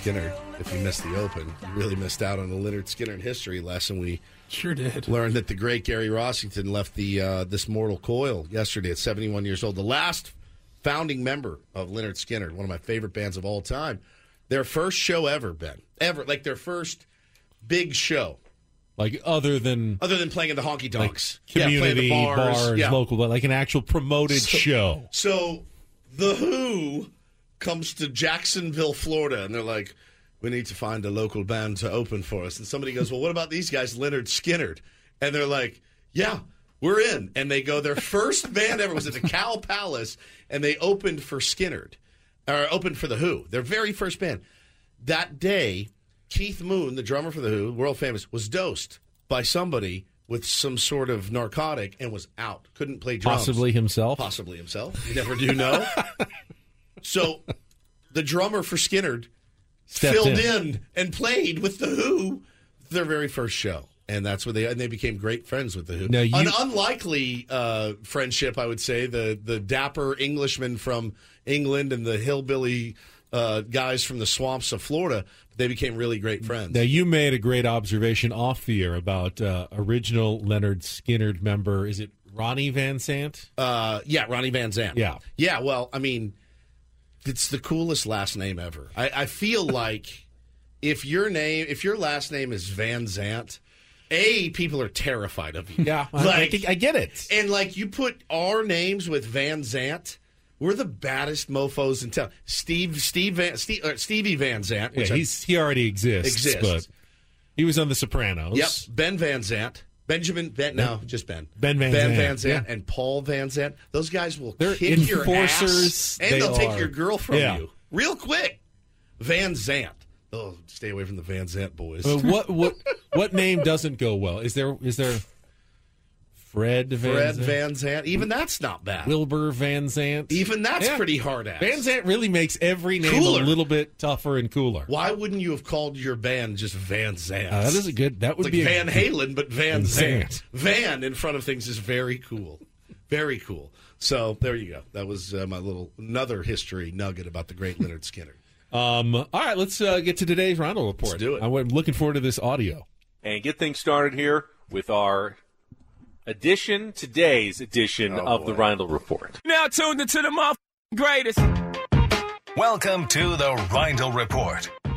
Lynyrd Skynyrd. If you missed the Open, you really missed out on the Lynyrd Skynyrd history lesson. We Sure did. learned that the great Gary Rossington left the uh, this mortal coil yesterday at 71 years old. The last founding member of Lynyrd Skynyrd, one of my favorite bands of all time. Their first show ever, Ben, ever like their first big show, Like other than other than playing in the honky like tonks, community yeah, the bars, bars, yeah. local, but like an actual promoted show. So the Who comes to Jacksonville, Florida, and they're like, "We need to find a local band to open for us." And somebody goes, "Well, what about these guys, Lynyrd Skynyrd?" And they're like, "Yeah, we're in." And they go, their first band ever was at the Cow Palace, and they opened for Skynyrd, or opened for the Who. Their very first band. That day, Keith Moon, the drummer for the Who, world famous, was dosed by somebody with some sort of narcotic and was out. Couldn't play drums Possibly himself. possibly himself. You never do know. so the drummer for Skynyrd Stepped filled in. in. and played with the Who their very first show. And that's where they and they became great friends with the Who. Now, you- An unlikely uh, friendship, I would say. The the dapper Englishman from England and the hillbilly uh, guys from the swamps of Florida. They became really great friends. Now you made a great observation off the air about uh, original Lynyrd Skynyrd member. Is it Ronnie Van Zant? Uh, yeah, Ronnie Van Zant. Yeah. Yeah, well, I mean, it's the coolest last name ever. I, I feel like if your name, if your last name is Van Zant, A, people are terrified of you. Yeah, I, Like, I, I get it. and like you put our names with Van Zant, we're the baddest mofos in town. Steve, Steve, Van, Steve, uh, Stevie Van Zandt, Yeah, which I- he already exists, Exists. but he was on The Sopranos. Yep, Ben Van Zant. Benjamin Ben, no, just Ben. Ben Van Ben Zant, Van Zant and Paul Van Zant. Those guys will They're kick your ass, and They they'll take are. your girl from Yeah. you real quick. Van Zant. Oh, stay away from the Van Zant boys. Uh, what what what name doesn't go well? Is there is there Fred Van Fred Zant? Van Zant. Even that's not bad. Wilbur Van Zant? Even that's Yeah. pretty hard ass. Van Zant really makes every name Cooler. a little bit tougher and cooler. Why wouldn't you have called your band just Van Zant? Uh, that is a good. That would It's be like a, Van Halen, but Van Van Zant. Zant. Van in front of things is very cool. Very cool. So there you go. That was uh, my little another history nugget about the great Lynyrd Skynyrd. Um, all right, let's uh, get to today's Reindl report. Let's do it. I'm looking forward to this audio. and get things started here with our edition, today's edition Oh, of the boy. Reindl Report. Now tuned into the mother greatest. Welcome to the Reindl Report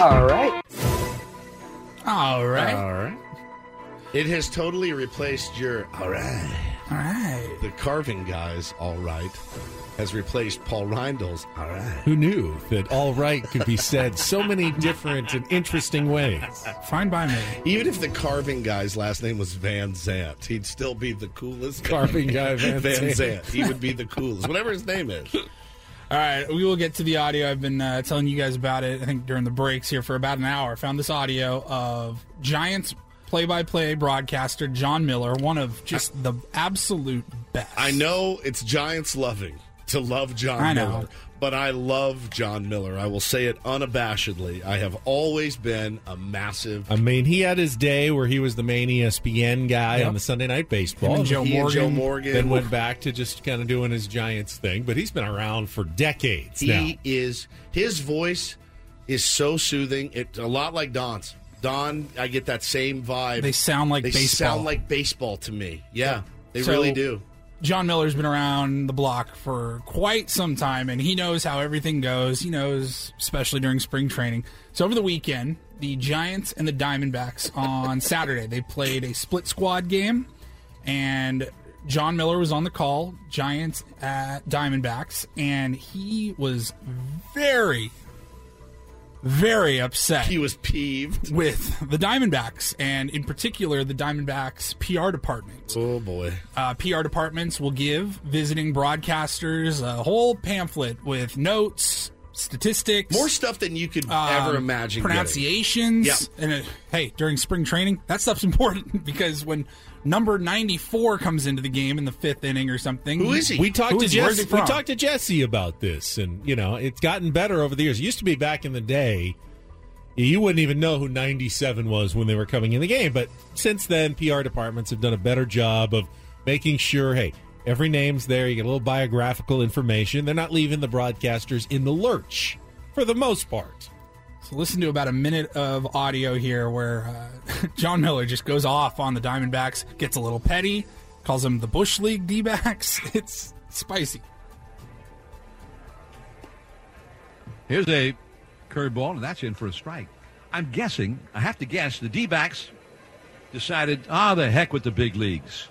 All right. All right. All right. It has totally replaced your all right. All right. The carving guys, all right. has replaced Paul Reindl's. All right. Who knew that all right could be said so many different and interesting ways? Fine by me. Even if the carving guy's last name was Van Zant, he'd still be the coolest. Carving guy Van Zant. Zant. He would be the coolest, whatever his name is. All right, we will get to the audio. I've been uh, telling you guys about it, I think, during the breaks here for about an hour. Found this audio of Giants play by play broadcaster Jon Miller, one of just the absolute best. I know it's Giants loving to love Jon I know. Miller, but I love Jon Miller. I will say it unabashedly. I have always been a massive I mean, he had his day where he was the main ESPN guy Yep. on the Sunday Night Baseball. And Joe he and Joe Morgan. Morgan. then went back to just kind of doing his Giants thing, but he's been around for decades now. He is his voice is so soothing. It a lot like Don's. Don, I get that same vibe. They sound like they baseball. sound like baseball to me. Yeah, they So- really do. Jon Miller's been around the block for quite some time, and he knows how everything goes. He knows, especially during spring training. So over the weekend, the Giants and the Diamondbacks on Saturday they played a split squad game, and Jon Miller was on the call, Giants at Diamondbacks, and he was very, very upset He was peeved. with the Diamondbacks, and in particular the Diamondbacks PR department Oh boy. uh, PR departments will give visiting broadcasters a whole pamphlet with notes, statistics, More stuff than you could um, ever imagine. pronunciations. Yeah. And uh, hey, during spring training, that stuff's important because when number ninety-four comes into the game in the fifth inning or something, Who is he? We talked Who to is he? Where's Jesse. We talked to Jesse about this, and you know it's gotten better over the years. It used to be back in the day, you wouldn't even know who '97 was when they were coming in the game. But since then, PR departments have done a better job of making sure, hey, every name's there. You get a little biographical information. They're not leaving the broadcasters in the lurch for the most part. Listen to about a minute of audio here where uh, Jon Miller just goes off on the Diamondbacks, gets a little petty, calls them the Bush League D-backs. It's spicy. Here's a curveball, and that's in for a strike. I'm guessing, I have to guess, the D backs decided, ah, the heck with the big leagues.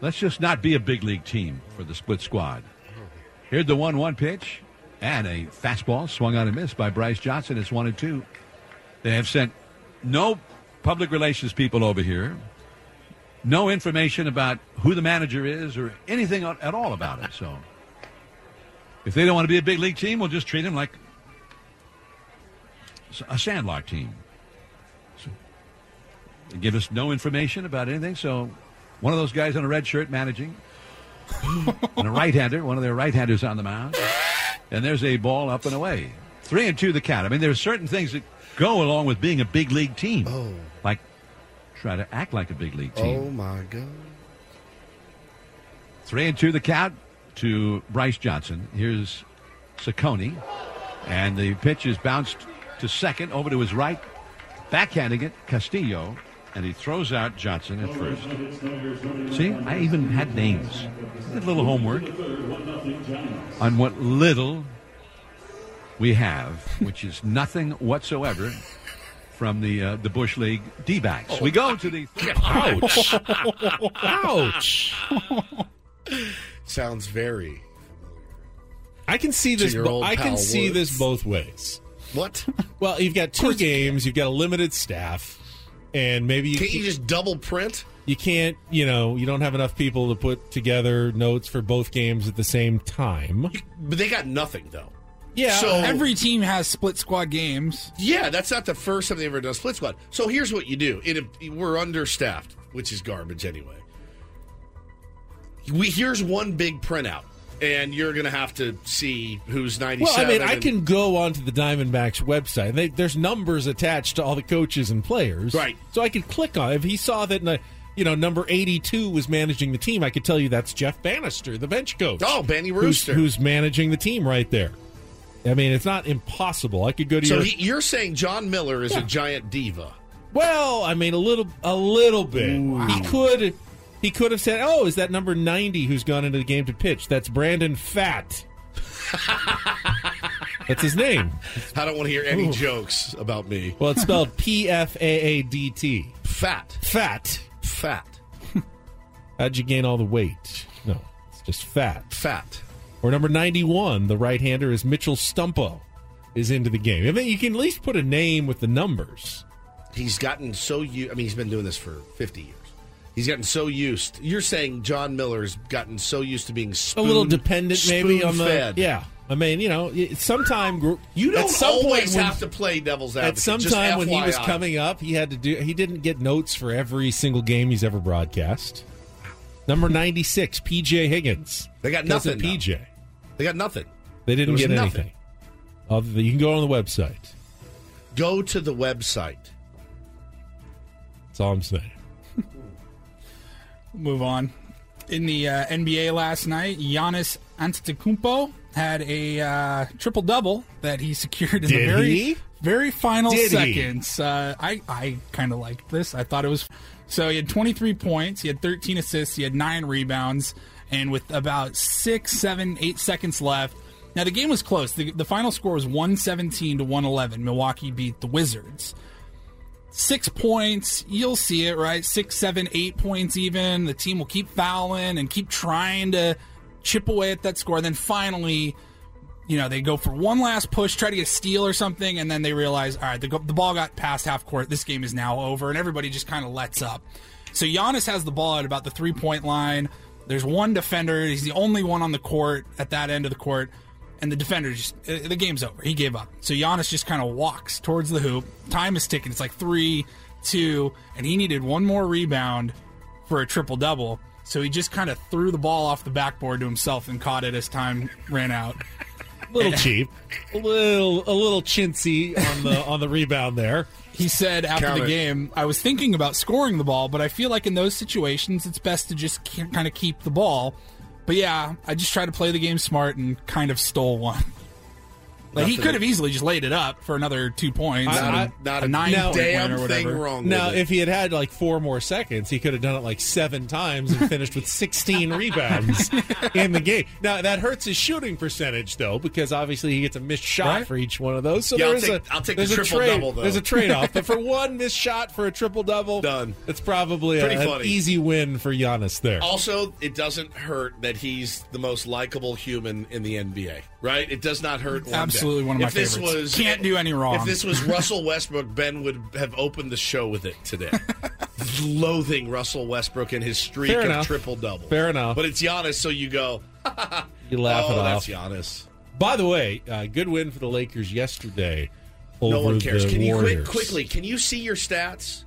Let's just not be a big league team for the split squad. Here's the 1 1 pitch, and a fastball swung on and missed by Bryce Johnson. It's 1 and 2. They have sent no public relations people over here, no information about who the manager is or anything at all about it. So. If they don't want to be a big league team, we'll just treat them like a sandlot team. So, they give us no information about anything. So, one of those guys in a red shirt managing, and a right-hander, one of their right-handers on the mound, and there's a ball up and away. Three and two the count. I mean, there are certain things that go along with being a big league team, Oh. like try to act like a big league team. Oh my god. Three and two the count to Bryce Johnson. Here's Saccone. And the pitch is bounced to second over to his right. Backhanding it, Castillo. And he throws out Johnson at first. See, I even had names. Did a little homework on what little we have, which is nothing whatsoever from the uh, the Bush League D-backs. We go to the Ouch! Ouch! Sounds very. I can see this. bo- I can pal see Woods. this both ways. What? Well, you've got two games. You've got a limited staff, and maybe you Can't you just double print? you can't. You know, you don't have enough people to put together notes for both games at the same time. But they got nothing though. Yeah, So Every team has split squad games. Yeah, that's not the first time they've ever done split squad. So here's what you do: it, we're understaffed, which is garbage anyway. We here's one big printout, and you're going to have to see who's ninety Well, I mean, I can go onto the Diamondbacks website. They, there's numbers attached to all the coaches and players, Right. So I could click on. If he saw that, uh, you know, number 82 was managing the team, I could tell you that's Jeff Banister, the bench coach. Oh, Benny Rooster. who's managing the team right there. I mean, it's not impossible. I could go to So your. he, you're saying Jon Miller is a giant diva? Well, I mean, a little, a little bit. He could, he could have said, "Oh, is that number ninety who's gone into the game to pitch? That's Brandon Pfaadt. That's his name. I don't want to hear any jokes about me. Well, it's spelled P F A A D T. Fat, Fat. fat, How'd you gain all the weight? No, it's just fat. fat. Or number 91, the right hander is Mitchell Stumpo, is into the game. I mean, you can at least put a name with the numbers. He's gotten so used. I mean, he's been doing this for 50 years. He's gotten so used. You're saying Jon Miller's gotten so used to being spoon, a little dependent, maybe on the spoon-fed. yeah. I mean, you know, sometime You don't some always when- have to play devil's advocate. At some time when he was coming up, he had to do. He didn't get notes for every single game he's ever broadcast. Number ninety six, PJ Higgins. They got nothing. PJ. they got nothing. They didn't get was anything. Other than, you can go on the website. Go to the website. That's all I'm saying. Move on. In the uh, NBA last night, Giannis Antetokounmpo had a uh, triple double that he secured in Did the very he? very final Did seconds. Uh, I I kind of liked this. I thought it was so. He had 23 points. He had 13 assists. He had nine rebounds. And with about six, seven, eight seconds left, now the game was close. The, the final score was 117 to 111. Milwaukee beat the Wizards six points, you'll see it, right? Six, seven, eight points even. The team will keep fouling and keep trying to chip away at that score. Then finally, you know, they go for one last push, try to get a steal or something, and then they realize, all right, the, the ball got past half court. This game is now over, and everybody just kind of lets up. So Giannis has the ball at about the three point line. There's one defender. He's the only one on the court at that end of the court. And the defender just, uh, the game's over. He gave up. So Giannis just kind of walks towards the hoop. Time is ticking. It's like three, two, and he needed one more rebound for a triple double. So he just kind of threw the ball off the backboard to himself and caught it as time ran out. A little cheap, a little a little chintzy on the on the rebound there. He said after Count the it. game, I was thinking about scoring the ball, but I feel like in those situations, it's best to just kind of keep the ball. But yeah, I just tried to play the game smart and kind of stole one. Like he could have easily just laid it up for another two points. I- and I- Not a a, nine damn point win or thing wrong. Now, with it. if he had had like four more seconds, he could have done it like seven times and finished with 16 rebounds in the game. Now that hurts his shooting percentage though, because obviously he gets a missed shot Right. for each one of those. So Yeah, I'll there's take- a I'll take the there's a triple trade, double, though. There's a trade off, but for one missed shot for a triple double, Done. It's probably a, Pretty an easy win for Giannis there. Also, it doesn't hurt that he's the most likable human in the NBA, right? It does not hurt. One Absolutely one of my if this favorites. Was, Can't do any wrong. If this was Russell Westbrook, Ben would have opened the show with it today. Loathing Russell Westbrook and his streak Fair of enough. triple double. Fair enough. But it's Giannis, so you go. You laugh oh, it off. that's Giannis. By the way, uh, good win for the Lakers yesterday. Over No one cares. The Can you Warriors. quick, quickly? Can you see your stats?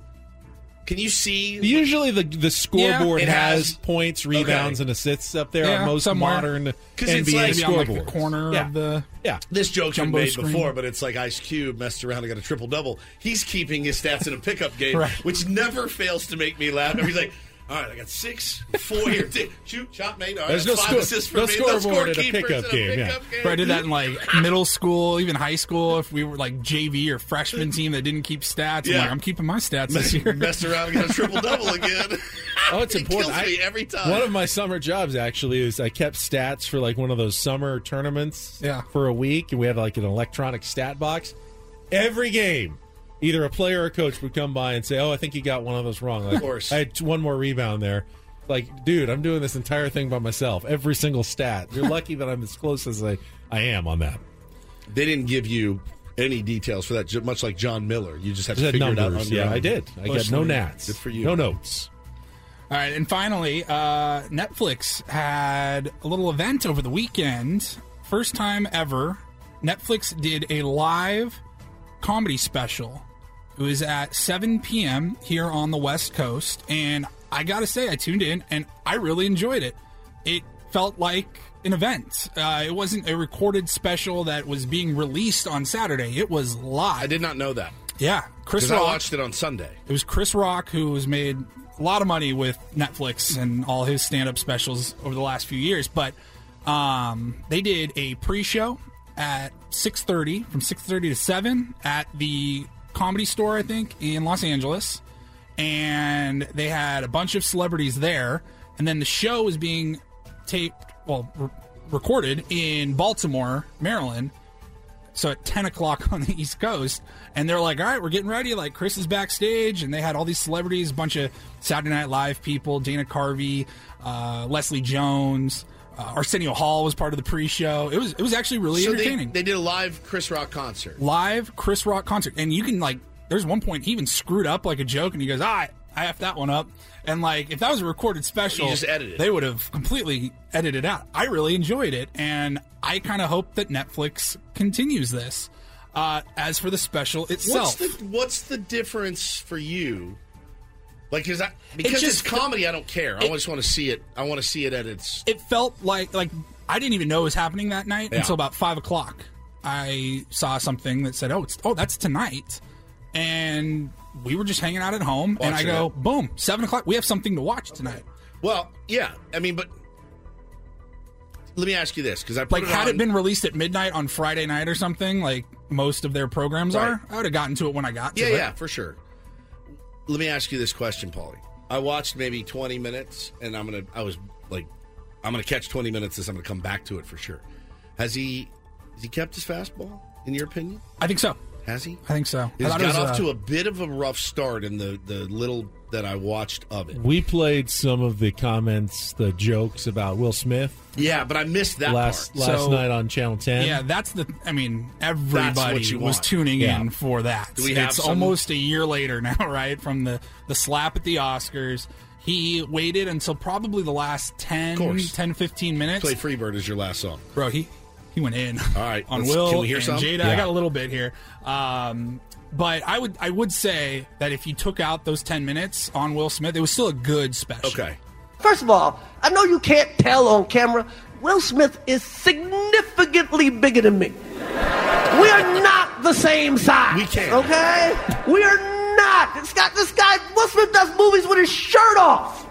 Can you see? Usually the the scoreboard it has, has- points, rebounds, Okay. and assists up there Yeah, on most somewhere. modern 'Cause it's NBA like- Maybe on like the corner yeah. of the. yeah. This joke's been made screen. before, but it's like Ice Cube messed around and got a triple double. He's keeping his stats in a pickup game, Right. which never fails to make me laugh. And he's like, "All right, I got six, four here. T- Shoot, shot made. All right, There's no five score- assists for no me. scoreboard at a pickup in game, yeah. pickup game. Bro, I did that in like middle school, even high school. If we were like JV or freshman team that didn't keep stats, I'm Yeah. like, I'm keeping my stats this year. Messed around and got a triple double again. Oh, it's He important. kills me I- every time. One of my summer jobs actually is I kept stats for like one of those summer tournaments Yeah. for a week, and we had like an electronic stat box. Every game, either a player or a coach would come by and say, "Oh, I think you got one of those wrong." Like, Of course. I had one more rebound there. Like, dude, I'm doing this entire thing by myself. Every single stat. You're lucky that I'm as close as I, I am on that. they didn't give you any details for that, much like Jon Miller. You just have Just to had figure it out. on your Yeah, own. I did. I got no Personally, nats. Good for you. No notes. All right, and finally, uh, Netflix had a little event over the weekend. First time ever, Netflix did a live comedy special. It was at 7 p.m. here on the West Coast, and I gotta say, I tuned in and I really enjoyed it. It felt like an event. Uh, it wasn't a recorded special that was being released on Saturday. It was live. I did not know that Yeah, Chris because I Rock. watched it on Sunday. It was Chris Rock who has made a lot of money with Netflix and all his stand-up specials over the last few years. But um, they did a pre-show at six thirty, from six thirty to seven at the Comedy Store, I think, in Los Angeles, and they had a bunch of celebrities there. And then the show was being taped, well, re- recorded in Baltimore, Maryland. So at 10 o'clock on the east coast. And they're like all right we're getting ready. Like chris is backstage and they had all these celebrities a bunch of saturday night live people dana carvey uh, leslie jones Uh, Arsenio Hall was part of the pre-show. It was it was actually really so entertaining. they did a live Chris Rock concert. Live Chris Rock concert, and you can like. There's one point he even screwed up like a joke, and he goes, "Ah, I effed that one up." And like, if that was a recorded special, they would have completely edited out. I really enjoyed it, and I kind of hope that Netflix continues this. Uh, as for the special itself, What's the What's the difference for you? Like, is that because just- it's comedy? I don't care. I it- just want to see it. I want to see it at its. it felt like like I didn't even know it was happening that night Yeah. until about five o'clock. I saw something that said, "Oh, it's oh that's tonight," and we were just hanging out at home. and I go, it. "Boom, seven o'clock. We have something to watch tonight." Well, yeah. I mean, but let me ask you this because I Like, it had on, it been released at midnight on Friday night or something, like most of their programs Right. are, I would have gotten to it when I got to Yeah, it. yeah, for sure. Let me ask you this question, Paulie. I watched maybe 20 minutes, and I'm gonna. I was like, I'm gonna catch 20 minutes. This I'm gonna come back to it for sure. Has he? Has he kept his fastball? In your opinion, I think so. Has he? I think so. He's I thought got was, off uh, to a bit of a rough start in the the little that I watched of it. We played some of the comments, the jokes about Will Smith Yeah, but I missed that last part. last So- night on Channel Ten. Yeah, that's the. I mean, everybody was want. tuning Yeah. in for that. Do we have it's some- almost a year later now, right? From the the slap at the Oscars, he waited until probably the last 10, 10 15 minutes. Play Freebird as your last song. Bro, he he went in. All right, on Will can we hear and some? Jada. Yeah. I got a little bit here. Um, but I would I would say that if you took out those ten minutes on Will Smith, it was still a good special. Okay. First of all, I know you can't tell on camera. Will Smith is significantly bigger than me. We are not the same size. We can't. Okay? We are not. This guy, this guy, Will Smith does movies with his shirt off.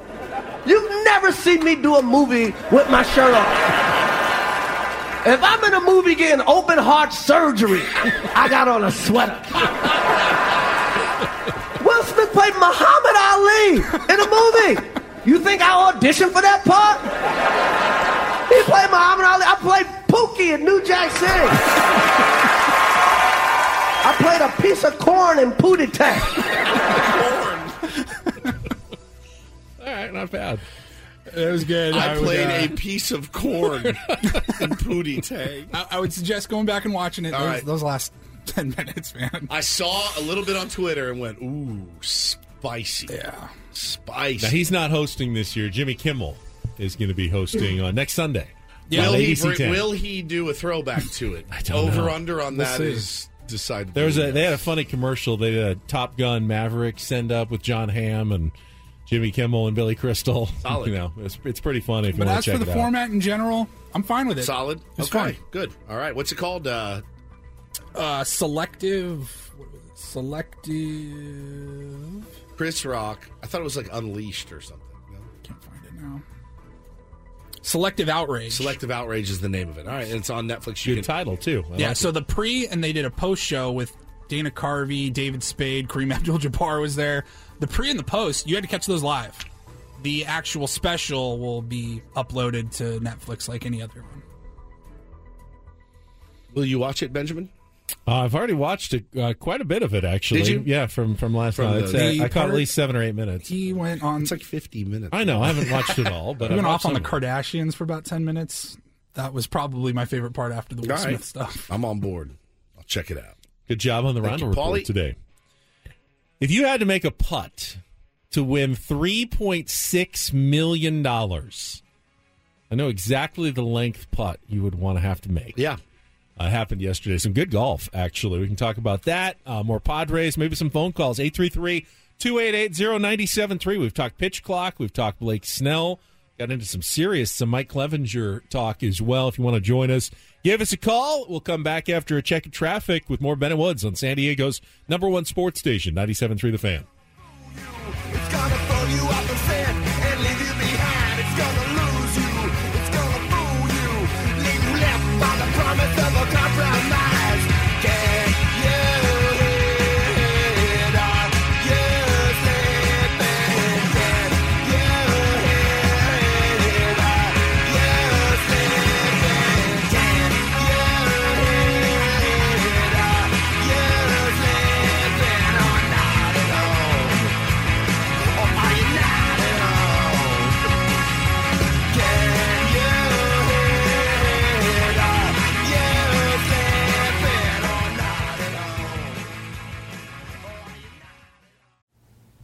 You've never seen me do a movie with my shirt off. If I'm in a movie getting open heart surgery, I got on a sweater. Will Smith played Muhammad Ali in a movie. You think I auditioned for that part? He played Muhammad Ali. I played Pookie in New Jack City. I played a piece of corn in Pootie Tang. All right, not bad. It was good. I, would, played uh, a piece of corn in Pootie Tang. I, I would suggest going back and watching it. All Those, right. those last ten minutes, man. I saw a little bit on Twitter and went, ooh, spicy. Yeah. Spicy. Now he's not hosting this year. Jimmy Kimmel is going to be hosting on next Sunday. Yeah, will, he ABC bring- 10. will he do a throwback to it? I don't Over know. under on We'll that see. is decided. There was a they had a funny commercial. They did a Top Gun Maverick send up with Jon Hamm and Jimmy Kimmel and Billy Crystal. Solid. You know, it's, it's pretty funny if you But want as to for check the it out. format in general, I'm fine with it. solid. It's okay, fun. good. All right, what's it called? Uh, Uh, selective, what was it? selective. Chris Rock. I thought it was like Unleashed or something. No? Can't find it now. Selective outrage. Selective Outrage is the name of it. All right, and it's on Netflix. You Good can, title too. I Yeah, like so it. the pre and they did a post show with Dana Carvey, David Spade, Kareem Abdul-Jabbar was there. The pre and the post, you had to catch those live. The actual special will be uploaded to Netflix like any other one. will you watch it, Benjamin? Uh, I've already watched it, uh, quite a bit of it actually. Did you? Yeah, from from last From night. the- uh, The I caught part- at least seven or eight minutes. He went on. It's like 50 minutes. I know I haven't watched it all, but he I went off on the some of it. Kardashians for about ten minutes. That was probably my favorite part after the Will All right. Smith stuff. I'm on board. I'll check it out. Good job on the Thank Reindl you, report today. If you had to make a putt to win three point six million dollars, I know exactly the length putt you would want to have to make. Yeah. Uh, happened yesterday. Some good golf, actually. We can talk about that. Uh, more Padres, maybe some phone calls. 833 288 0973. We've talked pitch clock. We've talked Blake Snell. Got into some serious, some Mike Clevinger talk as well. If you want to join us, give us a call. We'll come back after a check of traffic with more Ben and Woods on San Diego's number one sports station, 97.3 The Fan.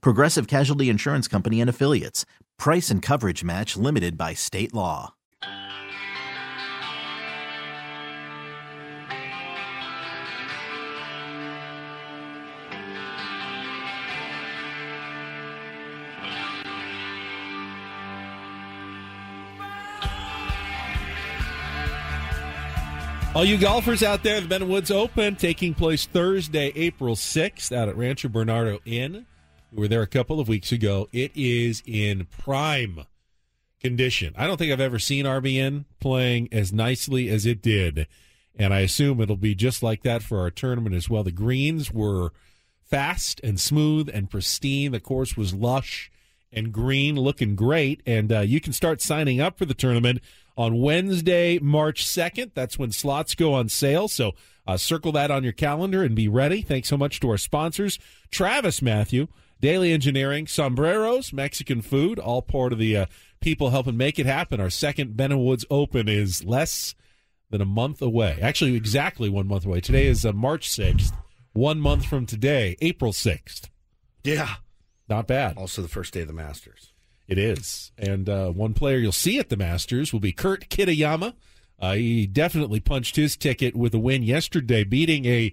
Progressive Casualty Insurance Company and Affiliates. Price and coverage match limited by state law. All you golfers out there, the Ben Woods Open taking place Thursday, April 6th out at Rancho Bernardo Inn. We were there a couple of weeks ago. It is in prime condition. I don't think I've ever seen RBN playing as nicely as it did. And I assume it'll be just like that for our tournament as well. The greens were fast and smooth and pristine. The course was lush and green, looking great. And uh, you can start signing up for the tournament on Wednesday, March 2nd. That's when slots go on sale. So uh, circle that on your calendar and be ready. Thanks so much to our sponsors, Travis Matthew, Daily Engineering, Sombreros, Mexican Food, all part of the uh, people helping make it happen. Our second Ben Woods Open is less than a month away. Actually, exactly one month away. Today is uh, March 6th. One month from today, April 6th. Yeah. Not bad. Also, the first day of the Masters. It is. And uh, one player you'll see at the Masters will be Kurt Kitayama. Uh, he definitely punched his ticket with a win yesterday, beating a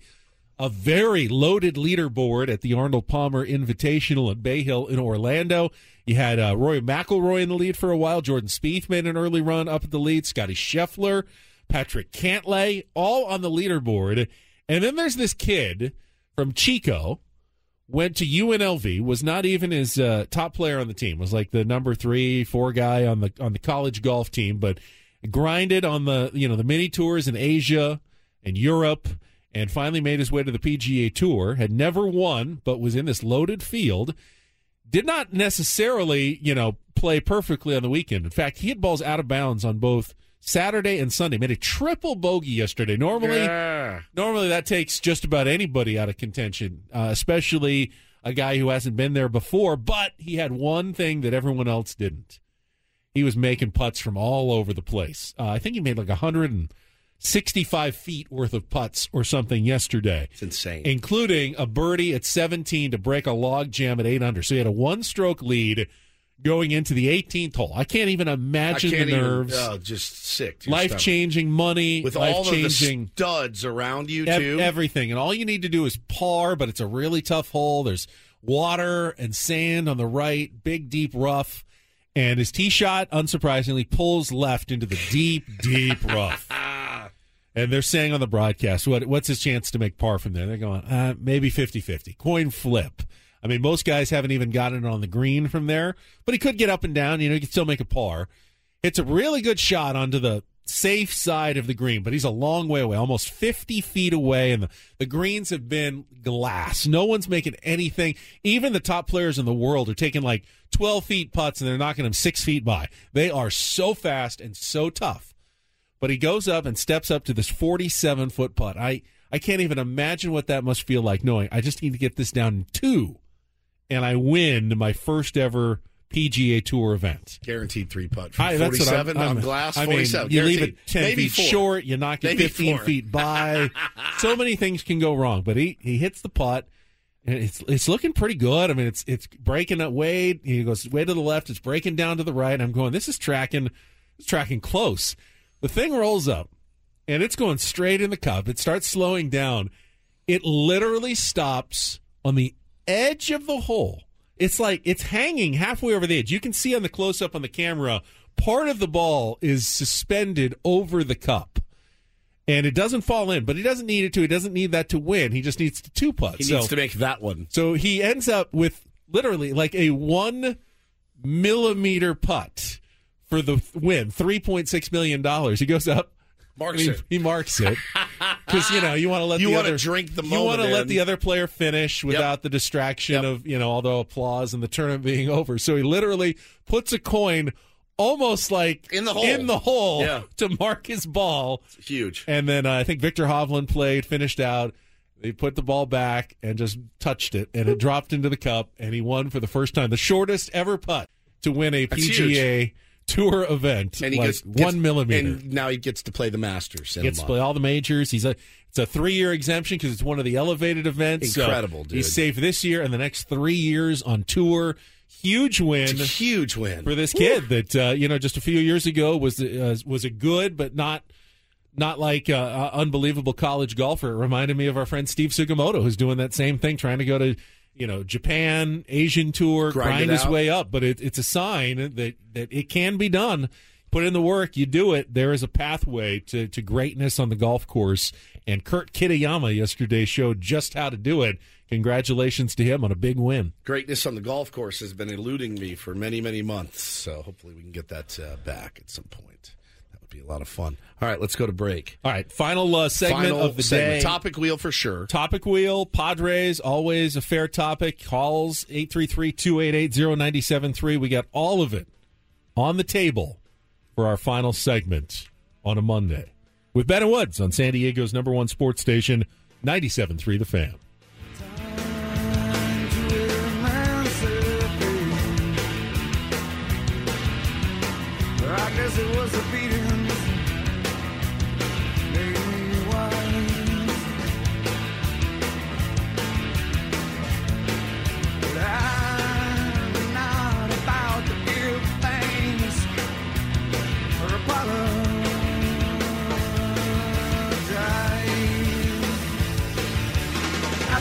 a very loaded leaderboard at the Arnold Palmer Invitational at Bay Hill in Orlando. You had uh, Rory McIlroy in the lead for a while. Jordan Spieth made an early run up at the lead. Scottie Scheffler, Patrick Cantlay, all on the leaderboard. And then there's this kid from Chico went to UNLV, was not even his uh, top player on the team, was like the number three, four guy on the on the college golf team, but grinded on the you know the mini tours in Asia and Europe, and finally made his way to the PGA Tour. Had never won, but was in this loaded field. Did not necessarily you know play perfectly on the weekend. In fact, he had balls out of bounds on both. Saturday and Sunday made a triple bogey yesterday. Normally, Yeah. normally that takes just about anybody out of contention, uh, especially a guy who hasn't been there before. But he had one thing that everyone else didn't. He was making putts from all over the place. Uh, I think he made like 165 feet worth of putts or something yesterday, It's insane. including a birdie at 17 to break a log jam at 8 under. So he had a one stroke lead going into the 18th hole. I can't even imagine can't the even- nerves. oh, just sick. Life changing money, With all of the changing studs around you, ev- too. everything. And all you need to do is par, but it's a really tough hole. There's water and sand on the right, big, deep rough. And his tee shot, unsurprisingly, pulls left into the deep, deep rough. And they're saying on the broadcast, what, what's his chance to make par from there? They're going, uh, maybe 50 50. Coin flip. I mean, most guys haven't even gotten it on the green from there, but he could get up and down. You know, he could still make a par. It's a really good shot onto the safe side of the green, but he's a long way away, almost 50 feet away, and the, the greens have been glass. No one's making anything. Even the top players in the world are taking like 12 feet putts and they're knocking them six feet by. They are so fast and so tough. But he goes up and steps up to this 47 foot putt. I, I can't even imagine what that must feel like knowing I just need to get this down in two and I win my first ever PGA Tour event. Guaranteed three putt. From I- that's what 47 I'm- on I'm- glass, I mean, 47. you leave it 10 Maybe feet four. short, you knock it Maybe 15 four. feet by. so many things can go wrong, but he, he hits the putt. And it's it's looking pretty good. I mean, it's it's breaking up way. He goes way to the left. It's breaking down to the right. I'm going. This is tracking. It's tracking close. The thing rolls up, and it's going straight in the cup. It starts slowing down. It literally stops on the edge of the hole. It's like it's hanging halfway over the edge. You can see on the close up on the camera, part of the ball is suspended over the cup. And it doesn't fall in, but he doesn't need it to. He doesn't need that to win. He just needs to two putt. He so, needs to make that one. so he ends up with literally like a one millimeter putt for the win, three point six million dollars. He goes up, Marks he, it. he marks it because you know you want to let You the wanna other drink the you want to let the other player finish without the distraction of you know all the applause and the tournament being over. So he literally puts a coin almost like In the hole. in the hole Yeah. to mark his ball. Huge. And then uh, I think Viktor Hovland played, finished out. They put the ball back and just touched it, and it dropped into the cup, and he won for the first time, the shortest ever putt to win a That's PGA Tour event, And he like gets, one gets- millimeter. And now he gets to play the Masters. Gets to play all the majors. He's a it's a three year exemption because it's one of the elevated events. So Incredible, dude. He's safe this year and the next three years on tour. Huge win It's a huge win for this kid that uh, you know just a few years ago was uh, was a good but not not like uh, uh, unbelievable college golfer. It reminded me of our friend Steve Sugimoto, who's doing that same thing, trying to go to you know Japan, Asian tour, Grind grind, his way up. But it, it's a sign that that it can be done. Put in the work, you do it. There is a pathway to, to greatness on the golf course. And Kurt Kitayama yesterday showed just how to do it. Congratulations to him on a big win. Greatness on the golf course has been eluding me for many, many months. So hopefully we can get that uh, back at some point. That would be a lot of fun. All right, let's go to break. All right, final uh, segment Final of the segment. day. Topic wheel for sure. Topic wheel, Padres, always a fair topic. Calls 833-288-0973. We got all of it on the table for our final segment on a Monday. With Ben and Woods on San Diego's number one sports station, 97.3 The Fan. I guess it was a beating.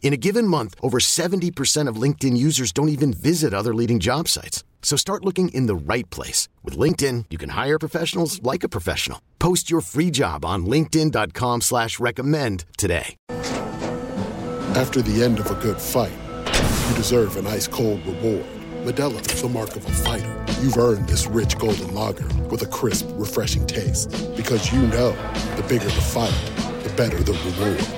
In a given month, over 70% of LinkedIn users don't even visit other leading job sites. So start looking in the right place. With LinkedIn, you can hire professionals like a professional. Post your free job on linkedin.com slash recommend today. After the end of a good fight, you deserve an ice cold reward. Modelo is the mark of a fighter. You've earned this rich golden lager with a crisp, refreshing taste. Because you know the bigger the fight, the better the reward.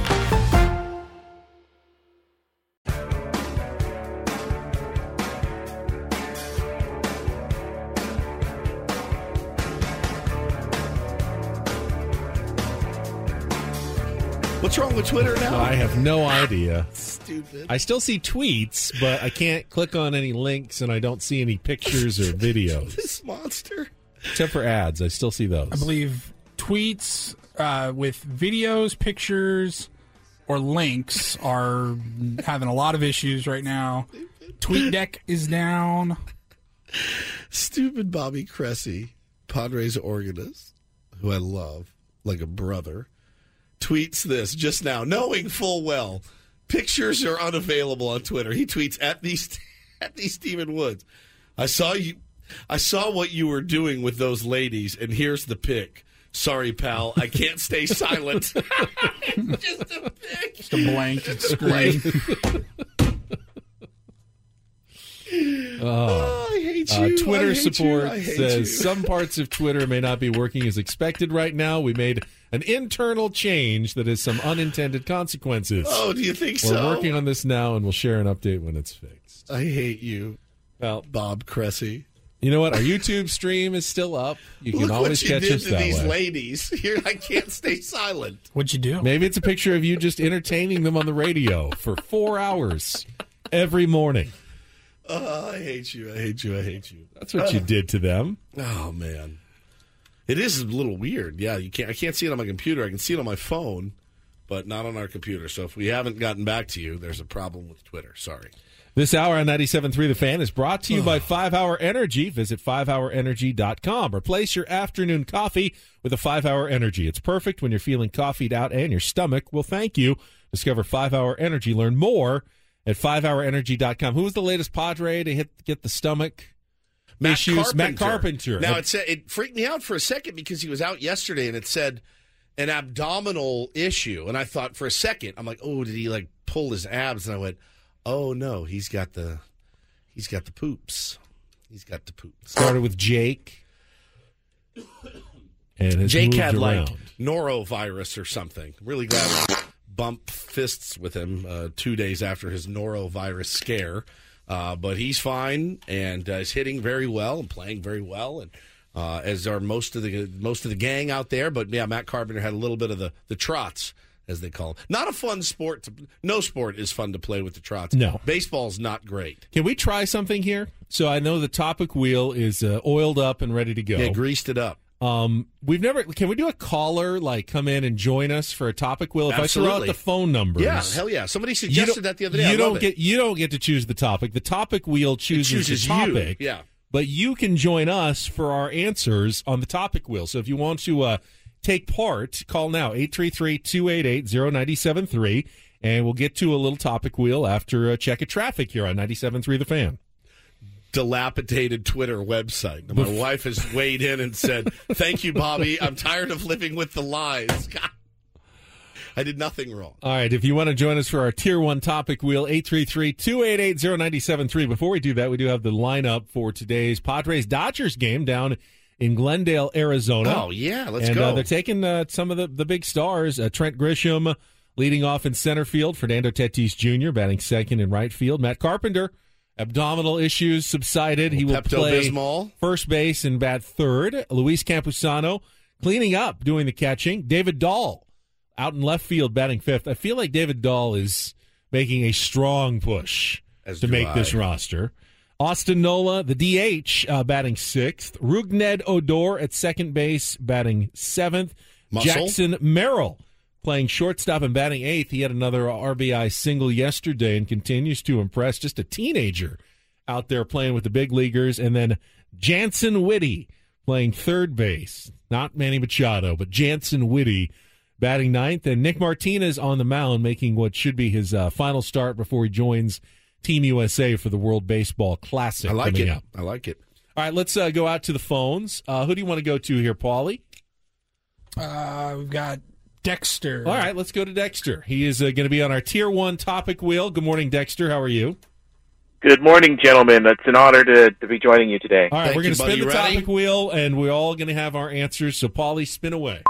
Twitter now? I have no idea. Stupid. I still see tweets, but I can't click on any links and I don't see any pictures or videos. this monster. Except for ads, I still see those. I believe tweets uh, with videos, pictures, or links are having a lot of issues right now. TweetDeck is down. Stupid Bobby Cressey, Padres organist, who I love like a brother, tweets this just now, knowing full well pictures are unavailable on Twitter. He tweets at these at these Stephen Woods. I saw you. I saw what you were doing with those ladies, and here's the pic. Sorry, pal, I can't stay silent. just a pic. Just a blank screen. Oh. I hate Uh, you. Twitter I hate you. support hate says you. some parts of Twitter may not be working as expected right now. We made an internal change that has some unintended consequences. Oh, do you think so? We're working on this now, and we'll share an update when it's fixed. I hate you. Well, Bob Cressey. You know what? Our YouTube stream is still up. You can Look always what you catch did us to that these way. ladies. Here, I can't stay silent. What'd you do? Maybe it's a picture of you just entertaining them on the radio for four hours every morning. Oh, I hate you. I hate you. I hate you. That's what you uh, did to them. Oh man, it is a little weird. Yeah, you can't. I can't see it on my computer. I can see it on my phone, but not on our computer. So if we haven't gotten back to you, there's a problem with Twitter. Sorry. This hour on 97.3 The Fan is brought to you by 5 Hour Energy. Visit 5hourenergy.com. Replace your afternoon coffee with a 5 Hour Energy. It's perfect when you're feeling coffeeed out and your stomach will thank you. Discover 5 Hour Energy. Learn more at 5hourenergy.com. Who was the latest Padre to hit get the stomach Matt issues? Carpenter. Matt Carpenter. Now it said it freaked me out for a second because he was out yesterday and it said an abdominal issue, and I thought for a second I'm like, oh, did he like pull his abs? And I went, oh no, he's got the he's got the poops. He's got the poops. Started with Jake. And Jake had around. like norovirus or something. Really glad we bumped fists with him uh, two days after his norovirus scare. Uh, but he's fine and uh, is hitting very well and playing very well, and uh, as are most of the most of the gang out there. But yeah, Matt Carpenter had a little bit of the the trots, as they call them. Not a fun sport. To, no sport is fun to play with the trots. No. baseball's not great. Can we try something here? So I know the topic wheel is uh, oiled up and ready to go. Yeah, greased it up. Um, we've never. Can we do a caller like come in and join us for a topic wheel? If I throw out Absolutely. the phone numbers, Yeah, hell yeah. Somebody suggested that the other day. You don't it. get you don't get to choose the topic. The topic wheel chooses, chooses the you. Yeah. but you can join us for our answers on the topic wheel. So if you want to uh, take part, call now 833-288-0973 and we'll get to a little topic wheel after a check of traffic here on 97.3 The Fan. Dilapidated Twitter website. And my wife has weighed in and said, "Thank you, Bobby. I'm tired of living with the lies." God. I did nothing wrong. All right, if you want to join us for our Tier 1 topic wheel, 833-288-0973. Before we do that, we do have the lineup for today's Padres-Dodgers game down in Glendale, Arizona. Oh, yeah, let's and, go. Uh, they're taking uh, some of the, the big stars. Uh, Trent Grisham leading off in center field. Fernando Tatis Jr. batting second in right field. Matt Carpenter, abdominal issues subsided. He will play first base and bat third. Luis Campusano cleaning up, doing the catching. David Dahl out in left field batting fifth. I feel like David Dahl is making a strong push As to make I. this roster. Austin Nola, the DH, uh, batting sixth. Rougned Odor at second base, batting seventh. Muscle? Jackson Merrill playing shortstop and batting eighth. He had another RBI single yesterday and continues to impress. Just a teenager out there playing with the big leaguers. And then Jantzen Witte playing third base. Not Manny Machado, but Jantzen Witte batting ninth. And Nick Martinez on the mound making what should be his uh, final start before he joins Team USA for the World Baseball Classic I like coming it. up. I like it. All right, let's uh, go out to the phones. Uh, who do you want to go to here, Paulie? Uh, we've got Dexter. All right, let's go to Dexter. He is uh, going to be on our Tier 1 topic wheel. Good morning, Dexter. How are you? Good morning, gentlemen. It's an honor to, to be joining you today. All right, Thank we're going to spin the ready? topic wheel, and we're all going to have our answers. So, Paulie, spin away.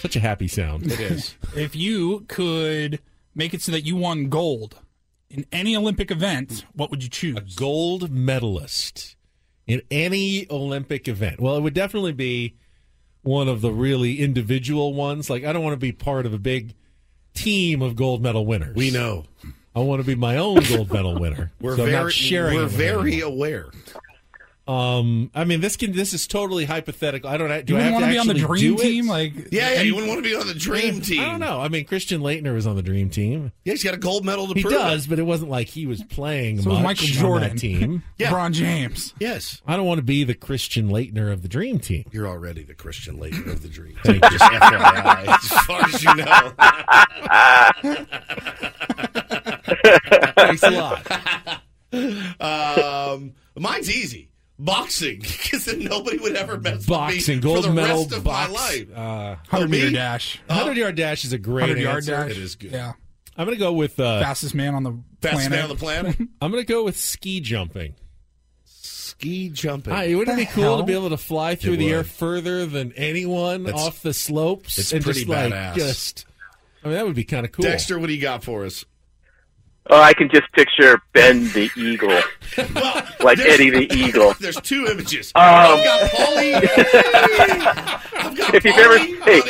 Such a happy sound. It is. If you could make it so that you won gold in any Olympic event, what would you choose? A gold medalist in any Olympic event. Well, it would definitely be one of the really individual ones. Like I don't want to be part of a big team of gold medal winners. We know. I want to be my own gold medal winner. We're so very we're very aware. Um, I mean, this can this is totally hypothetical. I don't. Do You I have want to be on the dream team? Like, Yeah, yeah. You wouldn't want to be on the dream team. I don't know. I mean, Christian Laettner was on the dream team. Yeah, he's got a gold medal to He prove. it. does, but it wasn't like he was playing So was much Michael on Jordan. that team. Yeah. LeBron James. Yes, I don't want to be the Christian Laettner of the dream team. you're already the Christian Laettner of the dream. Thank team. Just FYI, as far as you know. Thanks a lot. Um, mine's easy. Boxing, because then nobody would ever mess Boxing, with me gold for the medal, rest of box, my life. Uh, 100 meter dash. Hundred yard dash is a great 100 yard answer. dash. It is good. Yeah. I'm gonna go with uh, Fastest man on the Fastest planet. man on the planet. I'm gonna go with ski jumping. Ski jumping. Hi, wouldn't it be cool hell? to be able to fly through It the air further than anyone It's- off the slopes? it's and pretty just like badass. just. I mean, that would be kind of cool. Dexter, what do you got for us? Oh, I can just picture Ben the Eagle, Well, like Eddie the Eagle. There's two images. Um, I've got Paulie. I've got If you've ever, Paulie hey, the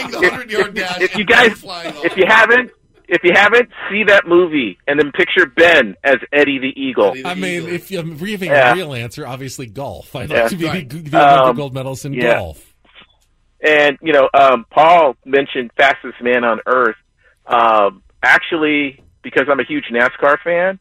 if, if- dash. if you guys, flying if you haven't, if you haven't, see that movie and then picture Ben as Eddie the Eagle. Eddie the I mean, Eagle. if I'm giving Yeah. a real answer, obviously golf. I'd Yeah. like to be Right. the, the Olympic Um, gold medalist in yeah. golf. And you know, um, Paul mentioned fastest man on earth. Um, actually, because I'm a huge NASCAR fan,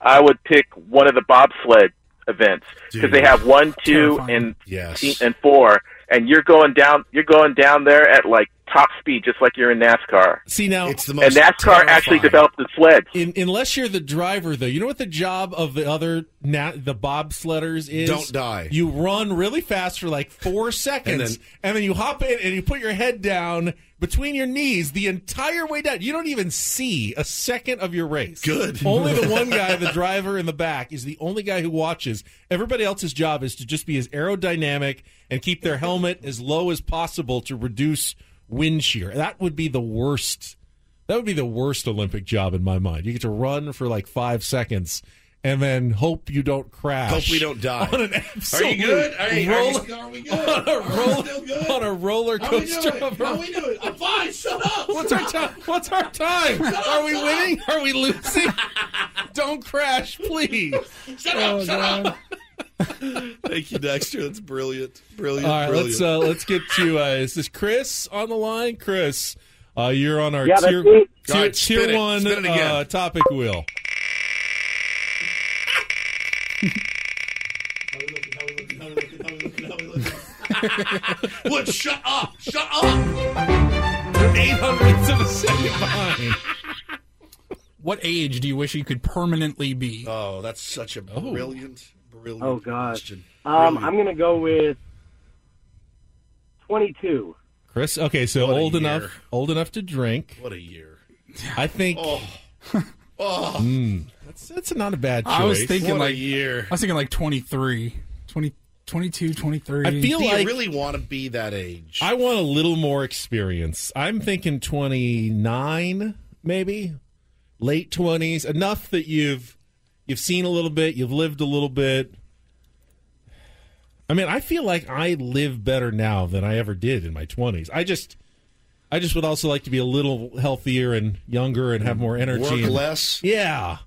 I would pick one of the bobsled events because they have one, two, Terrifying. and yes, and four, and you're going down. You're going down there at like top speed, just like you're in NASCAR. See now, it's the And most. NASCAR actually developed the sleds. in, unless you're the driver, though, you know what the job of the other na- the bobsledders is? Don't die. You run really fast for like four seconds, and then- then, you hop in and you put your head down between your knees the entire way down. You don't even see a second of your race. Good. Only the one guy, the driver in the back, is the only guy who watches. Everybody else's job is to just be as aerodynamic and keep their helmet as low as possible to reduce wind shear. That would be the worst. That would be the worst Olympic job in my mind. You get to run for like five seconds and then hope you don't crash. Hope we don't die. On an Are you good? Are, you, are, you, are we good? on a Are we still good? on a roller How we coaster. of a- How we doing? I'm fine. Shut up. What's our time? What's our time? Are we winning? Are we losing? Don't crash, please. Shut Oh, up. Shut up. Thank you, Dexter. That's brilliant. Brilliant. All right, brilliant. let's uh, let's get to. Uh, is this Chris on the line? Chris, uh, you're on our Yeah, that's tier me. tier, All right, spin tier it. one Spin it uh, topic wheel. What? Shut up. Shut up. Eight hundredths of a second behind. What age do you wish you could permanently be? Oh, that's such a brilliant, brilliant Oh, God. question. Um, I'm going to go with 22. Chris, okay, so What old enough, old enough to drink. What a year. I think Oh. Oh. mm, that's that's not a bad choice. I was thinking What a like year. I was thinking like 23, 20, 22, 23. I feel Do you like really want to be that age? I want a little more experience. I'm thinking 29, maybe late 20s, enough that you've you've seen a little bit, you've lived a little bit. I mean, I feel like I live better now than I ever did in my 20s. I just I just would also like to be a little healthier and younger and have mm. more energy. Work and- less. Yeah.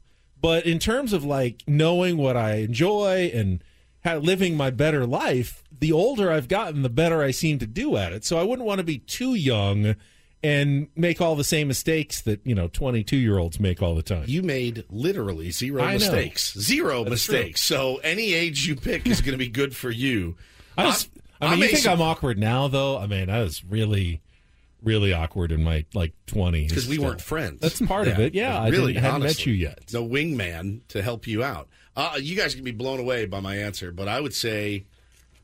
But in terms of like knowing what I enjoy and ha- living my better life, the older I've gotten, the better I seem to do at it. So I wouldn't want to be too young and make all the same mistakes that, you know, 22 year olds make all the time. You made literally zero I know. mistakes. Zero That's mistakes. So any age you pick is going to be good for you. I, was, I mean, I'm you think sup- I'm awkward now, though? I mean, I was really, really awkward in my like 20s. because we still. weren't friends. That's part of it. Yeah, I really, didn't- hadn't met you yet. No wingman to help you out. Uh, you guys can be blown away by my answer, but I would say,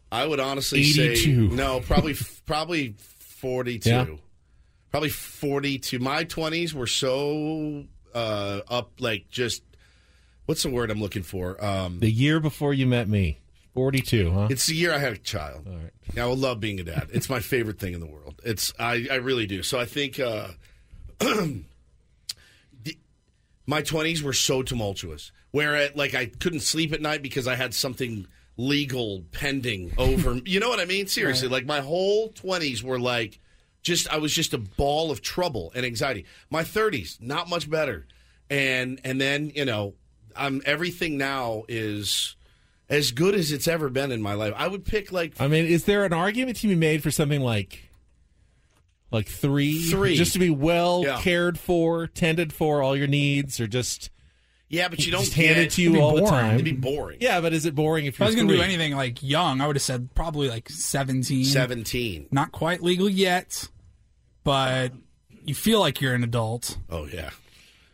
I would honestly say no, probably probably forty two. Yeah. Probably forty two. My twenties were so uh, up, like just what's the word I'm looking for? Um, The year before you met me, 42, huh? It's the year I had a child. All right. Now I love being a dad. It's my favorite thing in the world. It's I, I really do. So I think uh, the, my twenties were so tumultuous. Where at, like I couldn't sleep at night because I had something legal pending over. you know what I mean? Seriously, like my whole twenties were like just I was just a ball of trouble and anxiety. My thirties, not much better, and and then you know, I'm everything now is as good as it's ever been in my life. I would pick like I mean, is there an argument to be made for something like like three, Three. just to be well Yeah. cared for, tended for, all your needs, or just yeah, but you don't just handed get- to you It'd be all the time? It'd be boring. Yeah, but is it boring if If I you're was going to do anything like young, I would have said probably like 17. Seventeen. Not quite legal yet, but you feel like you're an adult. Oh yeah,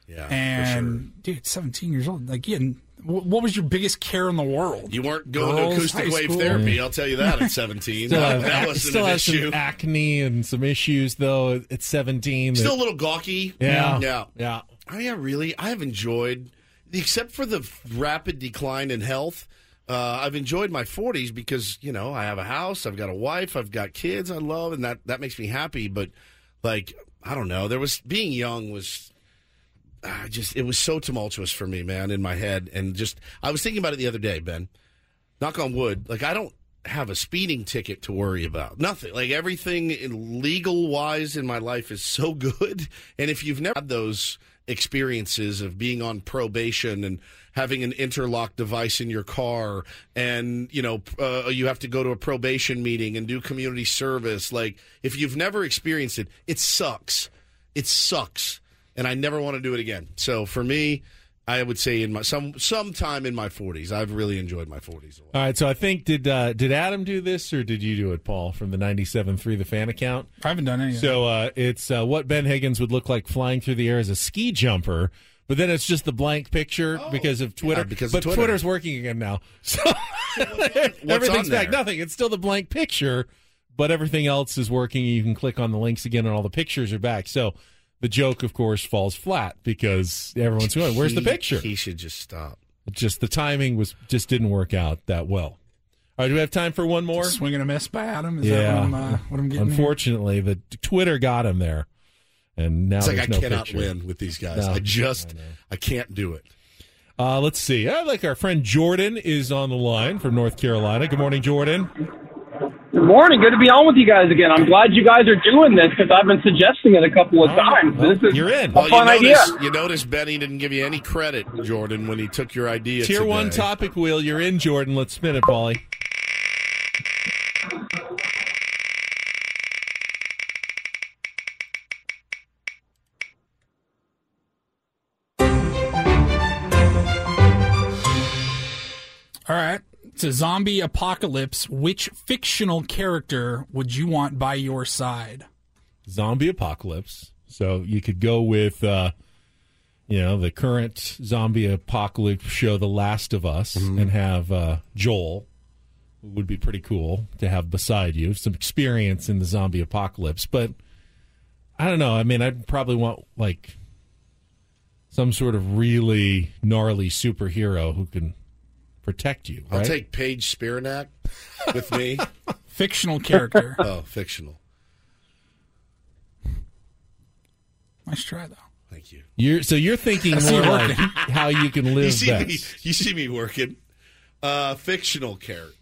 yeah. for and dude, 17 years old. Like, yeah, what was your biggest care in the world? You weren't going Girls, to acoustic wave school? therapy. I'll tell you that at 17. Still, have, that wasn't still an has issue. some acne and some issues though at 17. that- Still a little gawky. Yeah. Yeah. Yeah. Oh, yeah, really? I have enjoyed, except for the rapid decline in health, uh, I've enjoyed my 40s because, you know, I have a house, I've got a wife, I've got kids I love, and that, that makes me happy. But, like, I don't know. There was, being young was, I just, it was so tumultuous for me, man, in my head. And just, I was thinking about it the other day, Ben. Knock on wood. Like, I don't have a speeding ticket to worry about. Nothing. Like, everything legal wise in my life is so good. And if you've never had those experiences of being on probation and having an interlock device in your car and you know uh, you have to go to a probation meeting and do community service. Like if you've never experienced it it sucks. It sucks. And i never want to do it again. So for me i would say in my some sometime in my 40s i've really enjoyed my 40s a lot All right, so I think did uh, did Adam do this or did you do it, Paul, from the 97.3 the fan account? I haven't done any. So uh, it's uh, what Ben Higgins would look like flying through the air as a ski jumper, but then it's just the blank picture because of Twitter. Oh, because of but Twitter. Twitter's working again now, so everything's on back. Nothing. It's still the blank picture, but everything else is working. You can click on the links again, and all the pictures are back. So the joke, of course, falls flat because everyone's going, "Where's the picture?" he should just stop Just the timing was just didn't work out that well. All right, do we have time for one more? Swing and a miss by Adam. Is yeah, that what I'm, uh, what I'm getting? here? unfortunately, the Twitter got him there, and now it's like i no cannot picture. win with these guys No, i just I, can't do it Uh, let's see. I like our friend Jordan is on the line from North Carolina. Good morning, Jordan. Good morning. Good to be on with you guys again. I'm glad you guys are doing this because I've been suggesting it a couple of oh, times. well, this is you're in. a Well, fun you idea. you notice Benny didn't give you any credit, Jordan, when he took your idea. Tier one topic wheel. You're in, Jordan. Let's spin it, Paulie. It's a zombie apocalypse. Which fictional character would you want by your side? Zombie apocalypse. So you could go with, uh, you know, the current zombie apocalypse show, The Last of Us, and have uh, Joel. who Would be pretty cool to have beside you some experience in the zombie apocalypse. But I don't know. I mean, I'd probably want like some sort of really gnarly superhero who can protect you. I'll take Paige Spiranac with me. Fictional character. oh, fictional. Nice try, though. Thank you. You're so you're thinking more like how you can live You see best. me. You see me working. Uh, fictional character.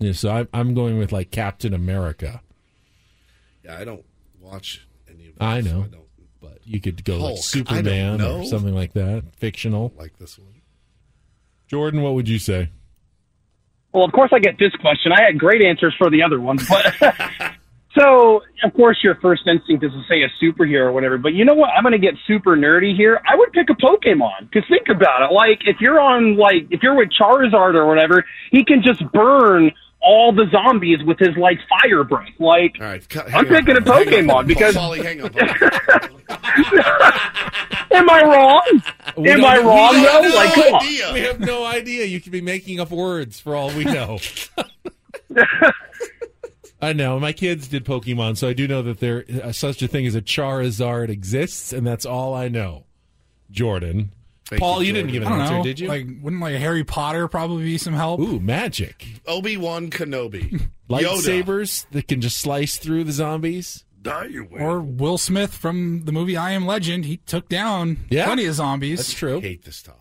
Yeah, so I, I'm going with like Captain America. Yeah, I don't watch any of. I those, so know, I don't you could go Hulk, like Superman or something like that, fictional. like this one. Jordan, what would you say? Well, of course, I get this question. I had great answers for the other ones, but so of course, your first instinct is to say a superhero or whatever. But you know what? I'm going to get super nerdy here. I would pick a Pokemon because think about it. Like if you're on, like if you're with Charizard or whatever, he can just burn all the zombies with his like fire breath. Like All right, cut- I'm hang on, picking a hang on, Pokemon because. Paulie, hang on. Am I wrong? We Am I wrong we though? no Like, come on. idea. We have no idea. You could be making up words for all we know. I know. My kids did Pokemon, so I do know that there uh, such a thing as a Charizard exists, and that's all I know. Jordan, Thank Paul, you, you, didn't give an answer, know. did you? Like, wouldn't like Harry Potter probably be some help? Ooh, magic Obi Wan Kenobi. lightsabers that can just slice through the zombies. Die you will. Or Will Smith from the movie I Am Legend. He took down Yeah. plenty of zombies. That's true. I hate this topic.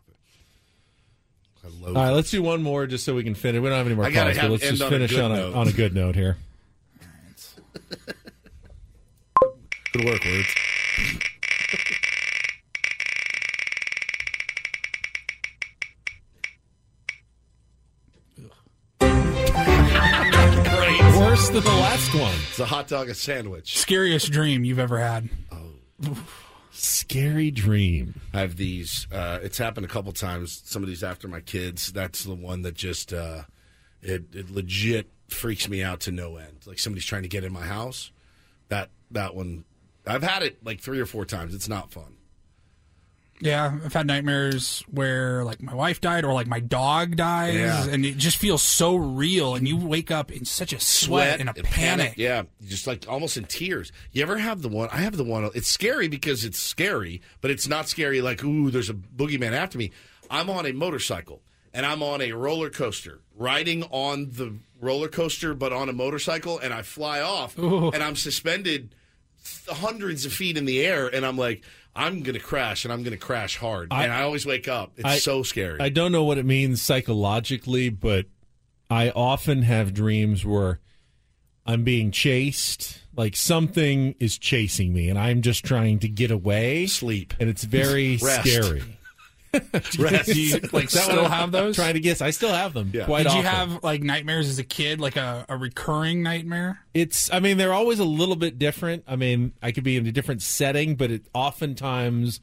All right, let's do one more just so we can finish. We don't have any more I gotta calls, but have- let's just on finish good on a, on a good note here. Good work, words. Than the last one. It's a hot dog, a sandwich. Scariest dream you've ever had. Oh. Scary dream. I have these. Uh, it's happened a couple times. Some of these after my kids. That's the one that just uh, it, it legit freaks me out to no end. Like somebody's trying to get in my house. That that one. I've had it like three or four times. It's not fun. Yeah, I've had nightmares where like my wife died or like my dog dies, Yeah. and it just feels so real. And you wake up in such a sweat, and a panic. Yeah, just like almost in tears. You ever have the one? I have the one. It's scary because it's scary, but it's not scary like ooh, there's a boogeyman after me. I'm on a motorcycle and I'm on a roller coaster, riding on the roller coaster, but on a motorcycle, and I fly off, Ooh. and I'm suspended th- hundreds of feet in the air, and I'm like, I'm gonna crash, and I'm gonna crash hard, I- and I always wake up. It's I- so scary. I don't know what it means psychologically, but I often have dreams where I'm being chased, like something is chasing me, and I'm just trying to get away. Sleep, and it's very Rest. scary. Rest. Do you, like, still have those? Trying to guess. I still have them. Yeah. Quite Did you have like nightmares as a kid, like a, a recurring nightmare? It's. I mean, they're always a little bit different. I mean, I could be in a different setting, but it oftentimes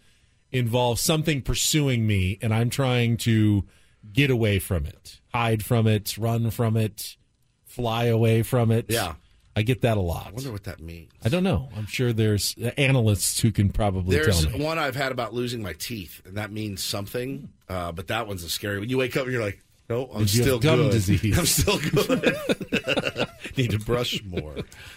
involves something pursuing me, and I'm trying to get away from it, hide from it, run from it, fly away from it. Yeah. I get that a lot. I wonder what that means. I don't know. I'm sure there's analysts who can probably There's tell me. one I've had about losing my teeth, and that means something. Uh, but that one's a scary. When you wake up and you're like, "No, I'm Did you have still gum good. disease? I'm still good. Need to brush more."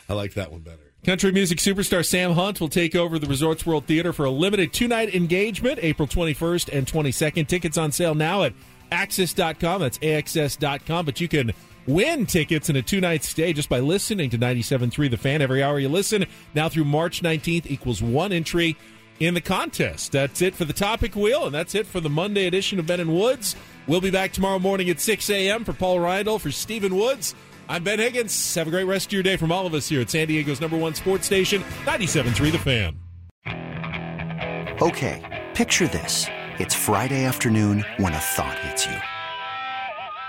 I like that one better. Country music superstar Sam Hunt will take over the Resorts World Theater for a limited two night engagement April 21st and 22nd. Tickets on sale now at AXS.com. That's AXS.com. But you can win tickets in a two night stay just by listening to 97.3 The Fan every hour you listen. Now through March 19th equals one entry in the contest. That's it for the topic wheel, and that's it for the Monday edition of Ben and Woods. We'll be back tomorrow morning at 6 a.m. for Paul Rydell, for Stephen Woods. I'm Ben Higgins. Have a great rest of your day from all of us here at San Diego's number one sports station, 97.3 The Fan. Okay, picture this. It's Friday afternoon when a thought hits you.